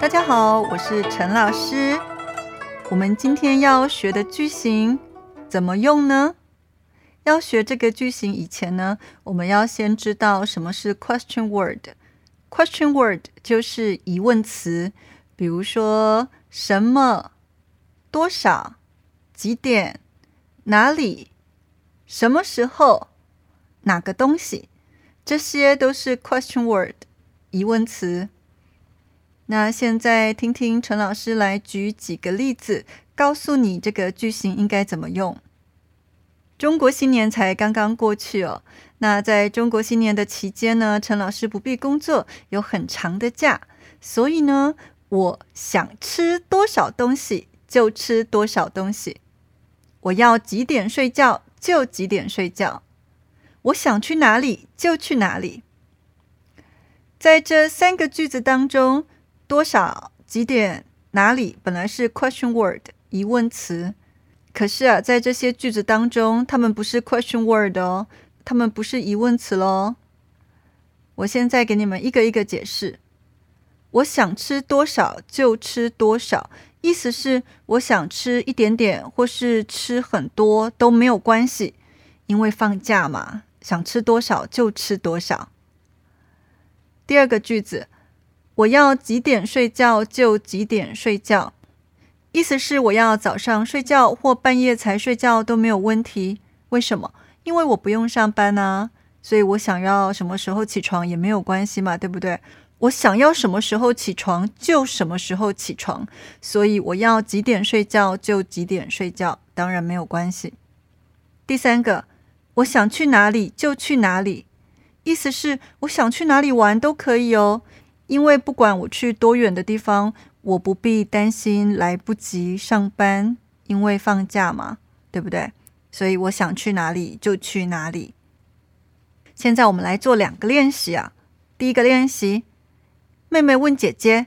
大家好，我是陈老师。我们今天要学的句型怎么用呢？要学这个句型以前呢，我们要先知道什么是 question word。question word 就是疑问词，比如说什么、多少、几点、哪里、什么时候、哪个东西，这些都是 question word 疑问词。那现在听听陈老师来举几个例子，告诉你这个句型应该怎么用。中国新年才刚刚过去哦，那在中国新年的期间呢，陈老师不必工作，有很长的假，所以呢，我想吃多少东西就吃多少东西，我要几点睡觉就几点睡觉，我想去哪里就去哪里。在这三个句子当中。多少？几点？哪里？本来是 question word 疑问词，可是啊，在这些句子当中，它们不是 question word 哦，它们不是疑问词喽。我现在给你们一个一个解释。我想吃多少就吃多少，意思是我想吃一点点，或是吃很多都没有关系，因为放假嘛，想吃多少就吃多少。第二个句子。我要几点睡觉就几点睡觉，意思是我要早上睡觉或半夜才睡觉都没有问题。为什么？因为我不用上班啊，所以我想要什么时候起床也没有关系嘛，对不对？我想要什么时候起床就什么时候起床，所以我要几点睡觉就几点睡觉，当然没有关系。第三个，我想去哪里就去哪里，意思是我想去哪里玩都可以哦。因为不管我去多远的地方，我不必担心来不及上班，因为放假嘛，对不对？所以我想去哪里就去哪里。现在我们来做两个练习啊。第一个练习，妹妹问姐姐：“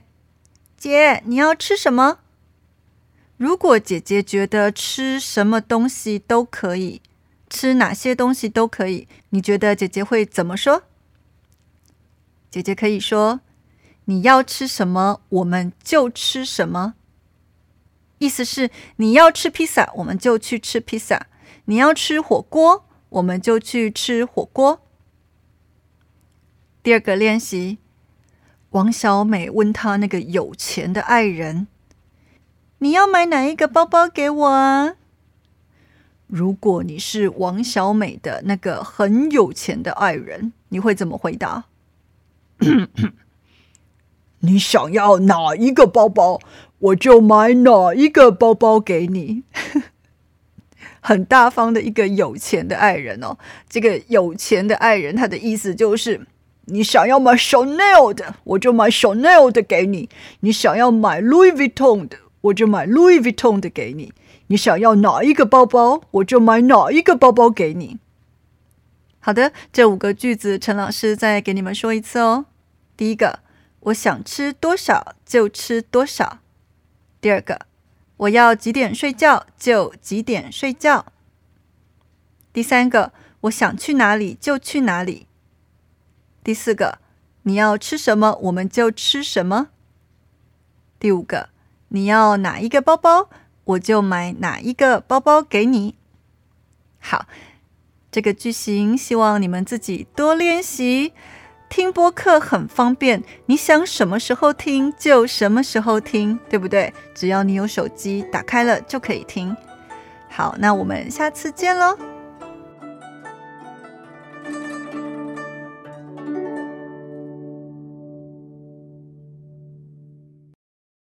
姐，你要吃什么？”如果姐姐觉得吃什么东西都可以，吃哪些东西都可以，你觉得姐姐会怎么说？姐姐可以说。你要吃什么，我们就吃什么。意思是你要吃披萨，我们就去吃披萨；你要吃火锅，我们就去吃火锅。第二个练习，王小美问他那个有钱的爱人：“你要买哪一个包包给我啊？”如果你是王小美的那个很有钱的爱人，你会怎么回答？你想要哪一个包包，我就买哪一个包包给你。很大方的一个有钱的爱人哦。这个有钱的爱人，他的意思就是，你想要买 Chanel 的，我就买 Chanel 的给你；你想要买 Louis Vuitton 的，我就买 Louis Vuitton 的给你。你想要哪一个包包，我就买哪一个包包给你。好的，这五个句子，陈老师再给你们说一次哦。第一个。我想吃多少就吃多少。第二个，我要几点睡觉就几点睡觉。第三个，我想去哪里就去哪里。第四个，你要吃什么我们就吃什么。第五个，你要哪一个包包，我就买哪一个包包给你。好，这个句型希望你们自己多练习。听播客很方便，你想什么时候听就什么时候听，对不对？只要你有手机，打开了就可以听。好，那我们下次见喽。